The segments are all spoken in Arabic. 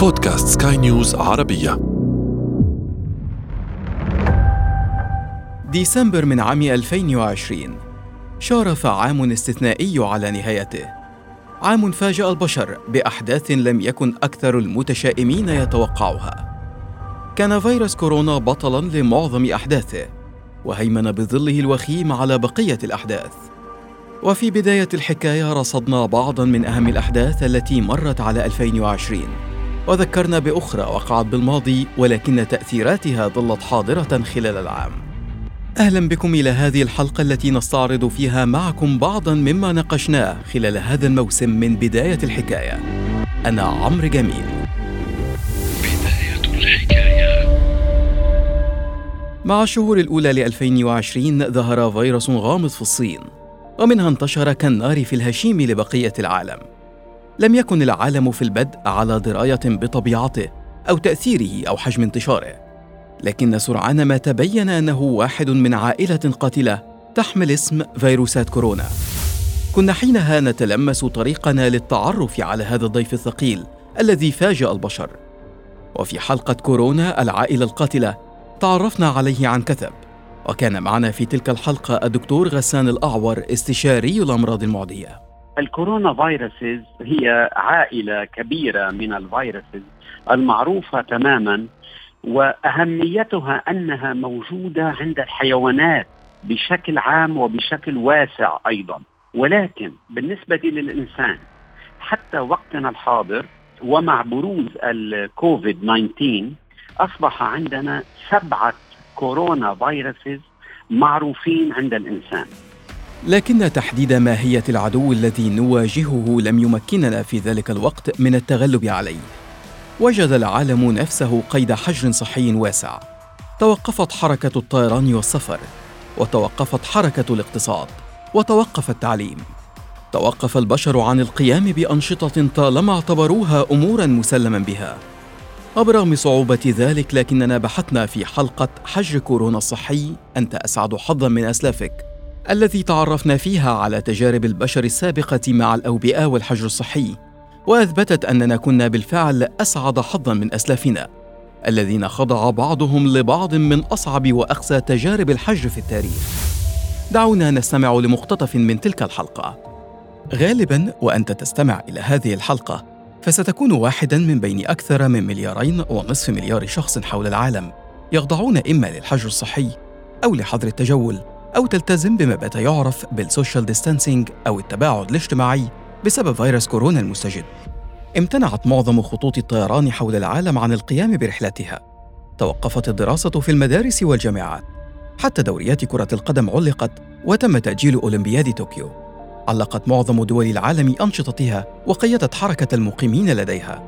بودكاست سكاي نيوز عربية. ديسمبر من عام 2020 شارف عام استثنائي على نهايته. عام فاجأ البشر بأحداث لم يكن أكثر المتشائمين يتوقعها كان فيروس كورونا بطلاً لمعظم أحداثه وهيمن بظله الوخيم على بقية الأحداث. وفي بداية الحكاية رصدنا بعضا من أهم الأحداث التي مرت على 2020 وذكرنا بأخرى وقعت بالماضي ولكن تأثيراتها ظلت حاضرة خلال العام. أهلا بكم إلى هذه الحلقة التي نستعرض فيها معكم بعضا مما ناقشناه خلال هذا الموسم من بداية الحكاية. أنا عمرو جميل. بداية الحكاية مع الشهور الأولى ل 2020 ظهر فيروس غامض في الصين ومنها انتشر كالنار في الهشيم لبقية العالم. لم يكن العالم في البدء على دراية بطبيعته أو تأثيره أو حجم انتشاره. لكن سرعان ما تبين أنه واحد من عائلة قاتلة تحمل اسم فيروسات كورونا. كنا حينها نتلمس طريقنا للتعرف على هذا الضيف الثقيل الذي فاجأ البشر. وفي حلقة كورونا العائلة القاتلة تعرفنا عليه عن كثب. وكان معنا في تلك الحلقة الدكتور غسان الأعور استشاري الأمراض المعدية. ال coronaviruses هي عائلة كبيرة من ال viruses المعروفة تماما وأهميتها أنها موجودة عند الحيوانات بشكل عام وبشكل واسع أيضا. ولكن بالنسبة للإنسان حتى وقتنا الحاضر ومع بروز الكوفيد 19 أصبح عندنا سبعة coronaviruses معروفين عند الإنسان. لكن تحديد ماهية العدو الذي نواجهه لم يمكننا في ذلك الوقت من التغلب عليه. وجد العالم نفسه قيد حجر صحي واسع. توقفت حركة الطيران والسفر وتوقفت حركة الاقتصاد وتوقف التعليم. توقف البشر عن القيام بأنشطة طالما اعتبروها أمورا مسلما بها. وبرغم صعوبة ذلك لكننا بحثنا في حلقة حجر كورونا الصحي. أنت أسعد حظا من أسلافك. التي تعرفنا فيها على تجارب البشر السابقة مع الأوبئة والحجر الصحي وأثبتت أننا كنا بالفعل أسعد حظا من أسلافنا الذين خضع بعضهم لبعض من أصعب وأقسى تجارب الحجر في التاريخ. دعونا نستمع لمقتطف من تلك الحلقة. غالبا وأنت تستمع إلى هذه الحلقة فستكون واحدا من بين أكثر من مليارين ونصف مليار شخص حول العالم يخضعون إما للحجر الصحي أو لحظر التجول أو تلتزم بما بات يعرف بال social distancing أو التباعد الاجتماعي بسبب فيروس كورونا المستجد. امتنعت معظم خطوط الطيران حول العالم عن القيام برحلتها. توقفت الدراسة في المدارس والجامعات. حتى دوريات كرة القدم علقت وتم تأجيل أولمبياد طوكيو. علقت معظم دول العالم أنشطتها وقيدت حركة المقيمين لديها.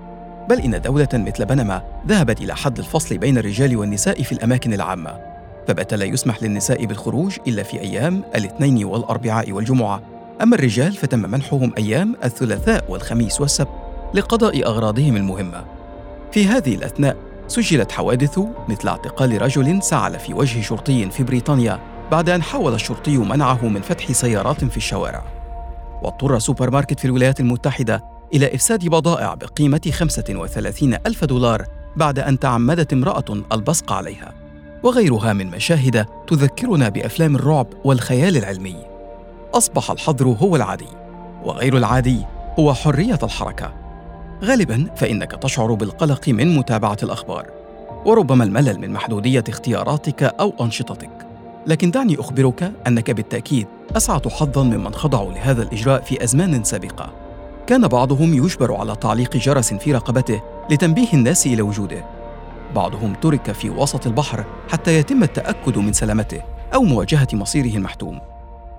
بل إن دولة مثل بنما ذهبت إلى حد الفصل بين الرجال والنساء في الأماكن العامة. فبات لا يسمح للنساء بالخروج إلا في أيام الاثنين والأربعاء والجمعة. أما الرجال فتم منحهم أيام الثلاثاء والخميس والسبت لقضاء أغراضهم المهمة. في هذه الأثناء سجلت حوادث مثل اعتقال رجل سعل في وجه شرطي في بريطانيا بعد أن حاول الشرطي منعه من فتح سيارات في الشوارع. واضطر سوبر ماركت في الولايات المتحدة إلى إفساد بضائع بقيمة 35 ألف دولار بعد أن تعمدت امرأة البصق عليها. وغيرها من مشاهد تذكرنا بأفلام الرعب والخيال العلمي. أصبح الحظر هو العادي وغير العادي هو حرية الحركة. غالبا فإنك تشعر بالقلق من متابعة الأخبار وربما الملل من محدودية اختياراتك أو أنشطتك. لكن دعني أخبرك أنك بالتأكيد اسعد حظا ممن خضعوا لهذا الإجراء في أزمان سابقة. كان بعضهم يجبر على تعليق جرس في رقبته لتنبيه الناس إلى وجوده. بعضهم ترك في وسط البحر حتى يتم التأكد من سلامته أو مواجهة مصيره المحتوم.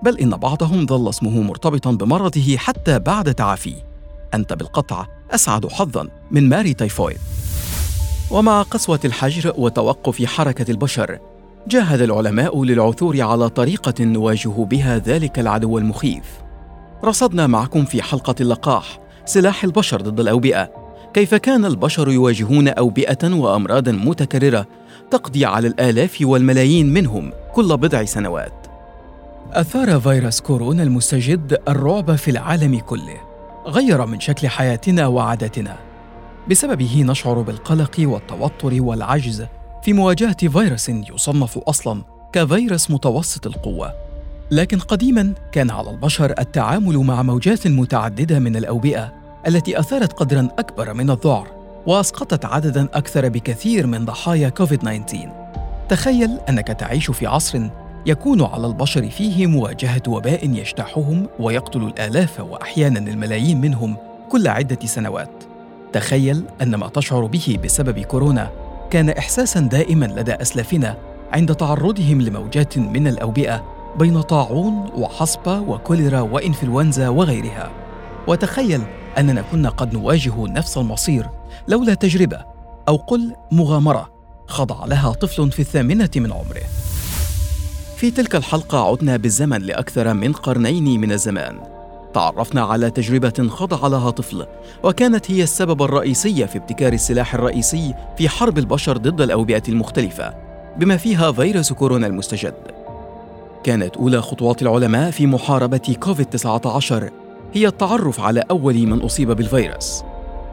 بل إن بعضهم ظل اسمه مرتبطا بمرضه حتى بعد تعافيه. أنت بالقطع أسعد حظا من ماري تايفويد. ومع قسوة الحجر وتوقف حركة البشر جاهد العلماء للعثور على طريقة نواجه بها ذلك العدو المخيف. رصدنا معكم في حلقة اللقاح سلاح البشر ضد الأوبئة. كيف كان البشر يواجهون أوبئة وأمراضا متكررة تقضي على الآلاف والملايين منهم كل بضع سنوات. أثار فيروس كورونا المستجد الرعب في العالم كله، غير من شكل حياتنا وعاداتنا. بسببه نشعر بالقلق والتوتر والعجز في مواجهة فيروس يصنف أصلا كفيروس متوسط القوة لكن قديما كان على البشر التعامل مع موجات متعددة من الأوبئة التي أثارت قدرا أكبر من الذعر وأسقطت عددا أكثر بكثير من ضحايا كوفيد 19 تخيل أنك تعيش في عصر يكون على البشر فيه مواجهة وباء يجتاحهم ويقتل الآلاف واحيانا الملايين منهم كل عدة سنوات. تخيل أن ما تشعر به بسبب كورونا كان احساسا دائما لدى أسلافنا عند تعرضهم لموجات من الأوبئة بين طاعون وحصبة وكوليرا وإنفلونزا وغيرها. وتخيل أننا كنا قد نواجه نفس المصير لولا تجربة أو قل مغامرة خضع لها طفل في الثامنة من عمره. في تلك الحلقة عدنا بالزمن لأكثر من قرنين من الزمان. تعرفنا على تجربة خضع لها طفل وكانت هي السبب الرئيسي في ابتكار السلاح الرئيسي في حرب البشر ضد الأوبئة المختلفة بما فيها فيروس كورونا المستجد. كانت أولى خطوات العلماء في محاربة كوفيد 19 هي التعرف على أول من أصيب بالفيروس.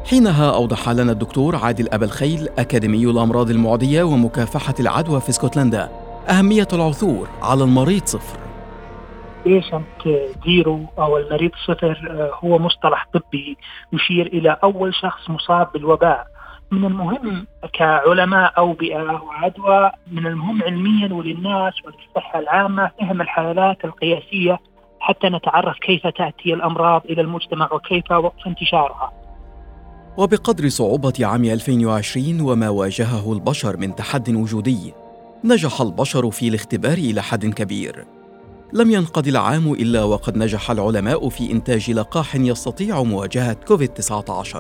حينها أوضح لنا الدكتور عادل أبا الخيل أكاديمي الأمراض المعدية ومكافحة العدوى في اسكتلندا أهمية العثور على المريض صفر. patient zero أو المريض صفر آه، هو مصطلح طبي يشير إلى أول شخص مصاب بالوباء. من المهم كعلماء أوبئة وعدوى من المهم علميا وللناس وللصحة العامة فهم الحالات القياسية حتى نتعرف كيف تأتي الأمراض إلى المجتمع وكيف وقف انتشارها. وبقدر صعوبة عام 2020 وما واجهه البشر من تحد وجودي، نجح البشر في الاختبار إلى حد كبير. لم ينقضي العام إلا وقد نجح العلماء في إنتاج لقاح يستطيع مواجهة كوفيد-19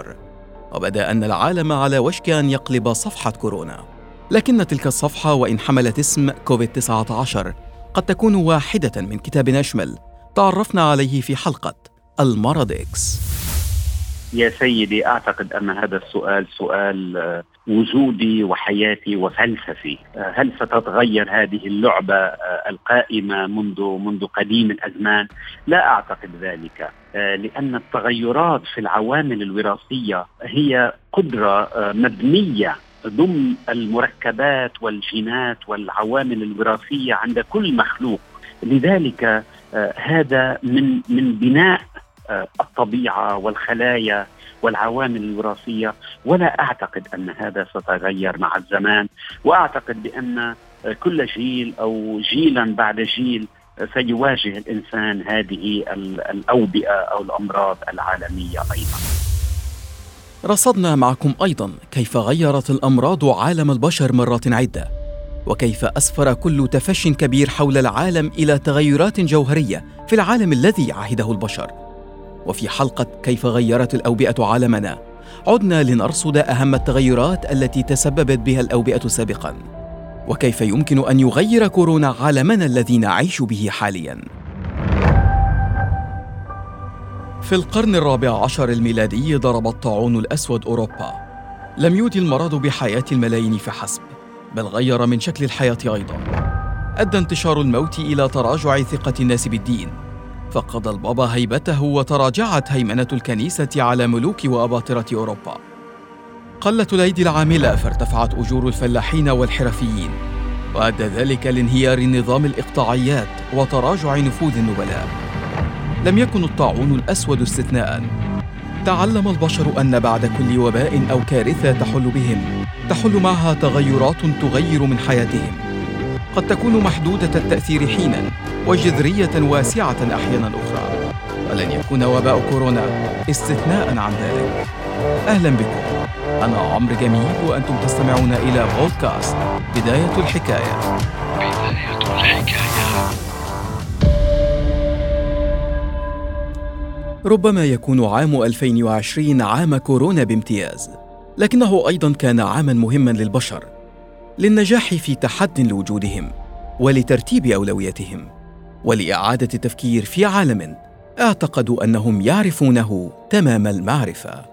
وبدأ أن العالم على وشك أن يقلب صفحة كورونا لكن تلك الصفحة وإن حملت اسم كوفيد-19 قد تكون واحدة من كتاب أشمل تعرفنا عليه في حلقة المرض إكس. يا سيدي أعتقد أن هذا السؤال سؤال آه، وجودي وحياتي وفلسفي، آه، هل ستتغير هذه اللعبة آه، القائمة منذ منذ قديم الأزمان؟ لا أعتقد ذلك، لأن التغيرات في العوامل الوراثية هي قدرة مبنية ضمن المركبات والجينات والعوامل الوراثية عند كل مخلوق، لذلك هذا من من بناء الطبيعة والخلايا والعوامل الوراثية ولا أعتقد أن هذا سيتغير مع الزمان وأعتقد بأن كل جيل أو جيلا بعد جيل سيواجه الإنسان هذه الأوبئة أو الأمراض العالمية أيضا. رصدنا معكم أيضا كيف غيرت الأمراض عالم البشر مرات عدة وكيف أسفر كل تفش كبير حول العالم إلى تغيرات جوهرية في العالم الذي عهده البشر. وفي حلقة كيف غيرت الأوبئة عالمنا عدنا لنرصد أهم التغيرات التي تسببت بها الأوبئة سابقا. وكيف يمكن أن يغير كورونا عالمنا الذي نعيش به حاليا؟ في القرن الرابع عشر الميلادي ضرب الطاعون الأسود أوروبا. لم يودي المرض بحياة الملايين فحسب. بل غير من شكل الحياة أيضا. أدى انتشار الموت إلى تراجع ثقة الناس بالدين. فقد البابا هيبته وتراجعت هيمنة الكنيسة على ملوك وأباطرة أوروبا. قلت الأيدي العاملة فارتفعت أجور الفلاحين والحرفيين. وأدى ذلك لانهيار نظام الإقطاعيات وتراجع نفوذ النبلاء. لم يكن الطاعون الأسود استثناء تعلم البشر أن بعد كل وباء أو كارثة تحل بهم. تحل معها تغيرات تغير من حياتهم. قد تكون محدودة التأثير حينا وجذرية واسعة أحيانا أخرى. ولن يكون وباء كورونا استثناء عن ذلك. أهلا بكم. أنا عمرو جميل وأنتم تستمعون إلى بودكاست بداية الحكاية. بداية الحكاية. ربما يكون عام 2020 عام كورونا بامتياز لكنه أيضا كان عاما مهما للبشر للنجاح في تحد لوجودهم ولترتيب أولوياتهم ولإعادة التفكير في عالم اعتقدوا أنهم يعرفونه تمام المعرفة.